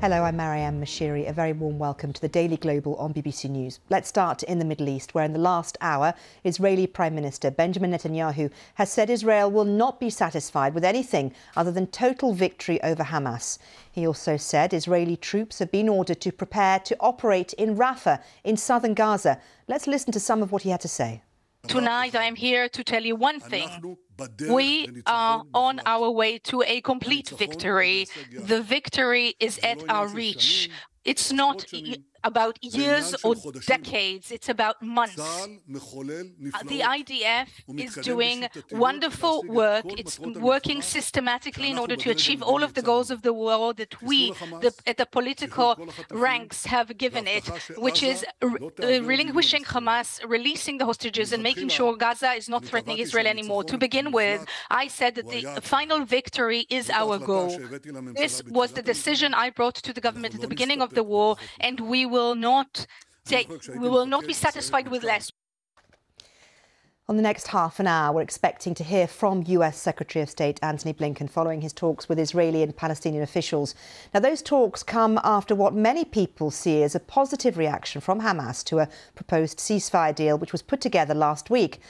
Hello, I'm Maryam Moshiri. A very warm welcome to the Daily Global on BBC News. Let's start in the Middle East, where in the last hour, Israeli Prime Minister Benjamin Netanyahu has said Israel will not be satisfied with anything other than total victory over Hamas. He also said Israeli troops have been ordered to prepare to operate in Rafah in southern Gaza. Let's listen to some of what he had to say. Tonight, I am here to tell you one thing. We are on our way to a complete victory. The victory is at our reach. It's not about years or decades, it's about months. Uh, the IDF is doing wonderful work. It's working systematically in order to achieve all of the goals of the war that we, the, at the political ranks, have given it, which is relinquishing Hamas, releasing the hostages, and making sure Gaza is not threatening Israel anymore. To begin with, I said that the final victory is our goal. This was the decision I brought to the government at the beginning of the war, and we will not take, we will not be satisfied with less. On the next half an hour, we're expecting to hear from US Secretary of State Antony Blinken following his talks with Israeli and Palestinian officials. Now, those talks come after what many people see as a positive reaction from Hamas to a proposed ceasefire deal, which was put together last week.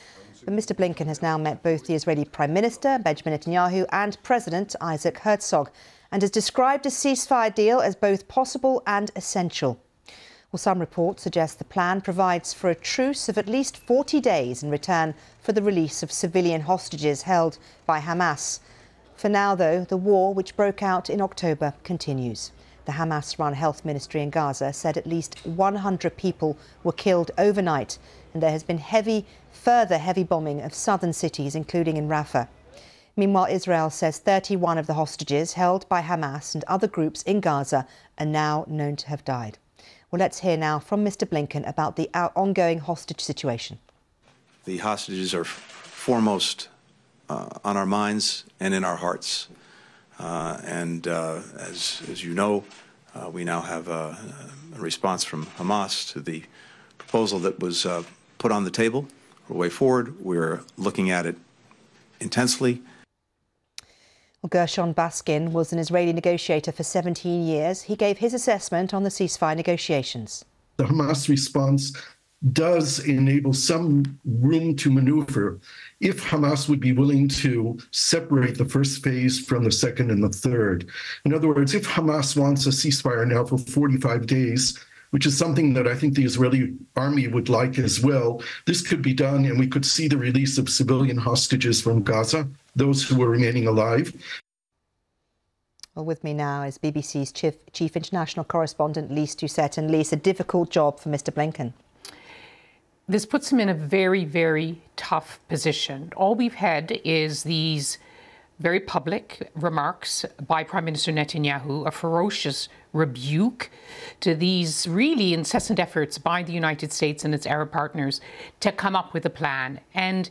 But Mr. Blinken has now met both the Israeli Prime Minister, Benjamin Netanyahu, and President Isaac Herzog, and has described a ceasefire deal as both possible and essential. Well, some reports suggest the plan provides for a truce of at least 40 days in return for the release of civilian hostages held by Hamas. For now, though, the war, which broke out in October, continues. The Hamas run health ministry in Gaza said at least 100 people were killed overnight, and there has been heavy, further heavy bombing of southern cities, including in Rafah. Meanwhile, Israel says 31 of the hostages held by Hamas and other groups in Gaza are now known to have died. Well, let's hear now from Mr. Blinken about the ongoing hostage situation. The hostages are foremost uh, on our minds and in our hearts. Uh, and uh, as, as you know, uh, we now have a, a, response from Hamas to the proposal that was uh, put on the table. We're way forward. We're looking at it intensely. Gershon Baskin was an Israeli negotiator for 17 years. He gave his assessment on the ceasefire negotiations. The Hamas response does enable some room to maneuver if Hamas would be willing to separate the first phase from the second and the third. In other words, if Hamas wants a ceasefire now for 45 days, which is something that I think the Israeli army would like as well, this could be done and we could see the release of civilian hostages from Gaza those who were remaining alive. Well, with me now is BBC's Chief, Chief International Correspondent Lise Doucet. And Lise, a difficult job for Mr Blinken. This puts him in a very, very tough position. All we've had is these very public remarks by Prime Minister Netanyahu, a ferocious rebuke to these really incessant efforts by the United States and its Arab partners to come up with a plan. And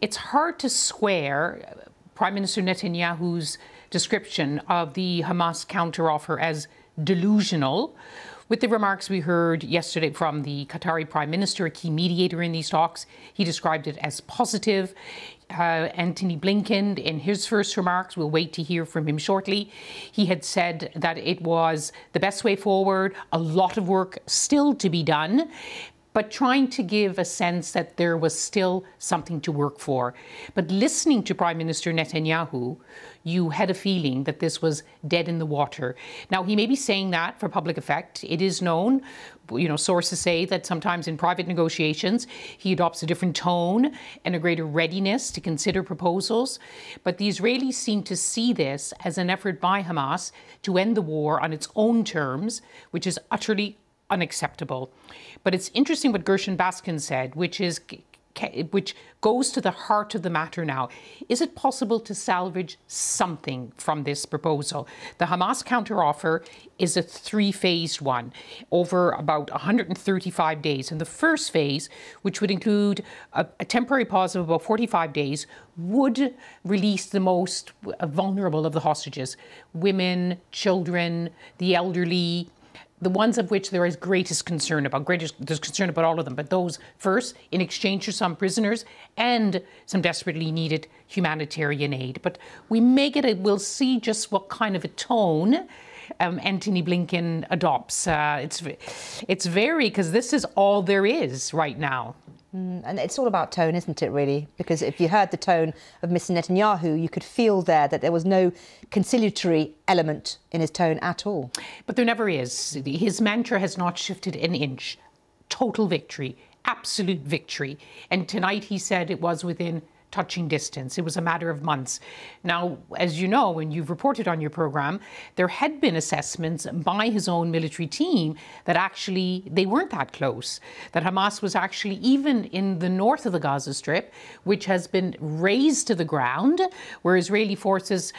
it's hard to square Prime Minister Netanyahu's description of the Hamas counteroffer as delusional with the remarks we heard yesterday from the Qatari Prime Minister, a key mediator in these talks, he described it as positive. Uh, Antony Blinken, in his first remarks, we'll wait to hear from him shortly. He had said that it was the best way forward, a lot of work still to be done, but trying to give a sense that there was still something to work for. But listening to Prime Minister Netanyahu, you had a feeling that this was dead in the water. Now, he may be saying that for public effect. It is known, you know, sources say that sometimes in private negotiations, he adopts a different tone and a greater readiness to consider proposals. But the Israelis seem to see this as an effort by Hamas to end the war on its own terms, which is utterly unacceptable. But it's interesting what Gershon Baskin said, which is which goes to the heart of the matter now. Is it possible to salvage something from this proposal? The Hamas counteroffer is a three phased one over about 135 days. And the first phase, which would include a, a temporary pause of about 45 days, would release the most uh, vulnerable of the hostages women, children, the elderly, the ones of which there is greatest concern about. Greatest, there's concern about all of them, but those first, in exchange for some prisoners and some desperately needed humanitarian aid. But we may get a, we'll see just what kind of a tone um, Antony Blinken adopts. Uh, it's it's very because this is all there is right now. Mm, and it's all about tone, isn't it, really? Because if you heard the tone of Mr. Netanyahu, you could feel there that there was no conciliatory element in his tone at all. But there never is. His mantra has not shifted an inch. Total victory, absolute victory. And tonight he said it was within touching distance. It was a matter of months. Now, as you know, and you've reported on your program, there had been assessments by his own military team that actually they weren't that close. That Hamas was actually even in the north of the Gaza Strip, which has been razed to the ground, where Israeli forces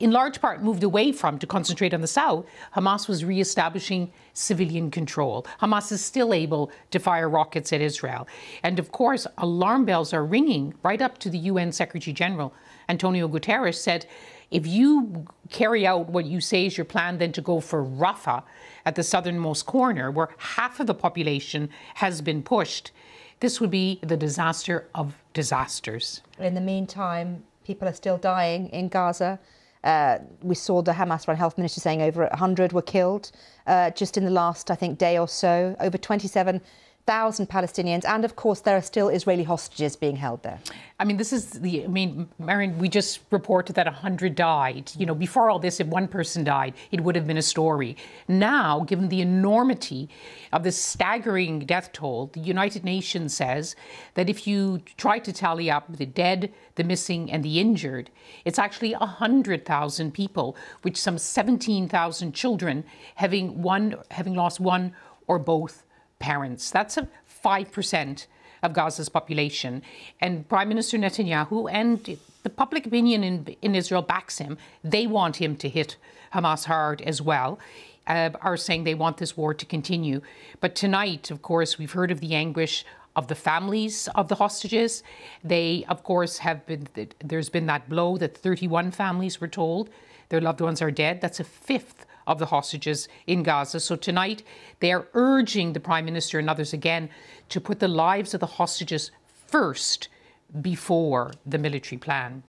in large part moved away from to concentrate on the south, Hamas was re-establishing civilian control. Hamas is still able to fire rockets at Israel. And of course, alarm bells are ringing right up to the UN Secretary General. Antonio Guterres said, if you carry out what you say is your plan, then to go for Rafah at the southernmost corner, where half of the population has been pushed, this would be the disaster of disasters. In the meantime, people are still dying in Gaza. Uh, we saw the Hamas run health minister saying over 100 were killed uh, just in the last, I think, day or so. Over 27 thousand Palestinians, and of course there are still Israeli hostages being held there. I mean, this is the. I mean, Maryam, we just reported that hundred died. You know, before all this, if one person died, it would have been a story. Now, given the enormity of this staggering death toll, the United Nations says that if you try to tally up the dead, the missing, and the injured, it's actually hundred thousand people, which some seventeen thousand children having one having lost one or both parents. That's a 5% of Gaza's population. And Prime Minister Netanyahu and the public opinion in, in Israel backs him. They want him to hit Hamas hard as well. Uh, are saying they want this war to continue. But tonight, of course, we've heard of the anguish of the families of the hostages. They, of course, have been, there's been that blow that 31 families were told their loved ones are dead. That's a fifth of the hostages in Gaza. So tonight, they are urging the Prime Minister and others again to put the lives of the hostages first before the military plan.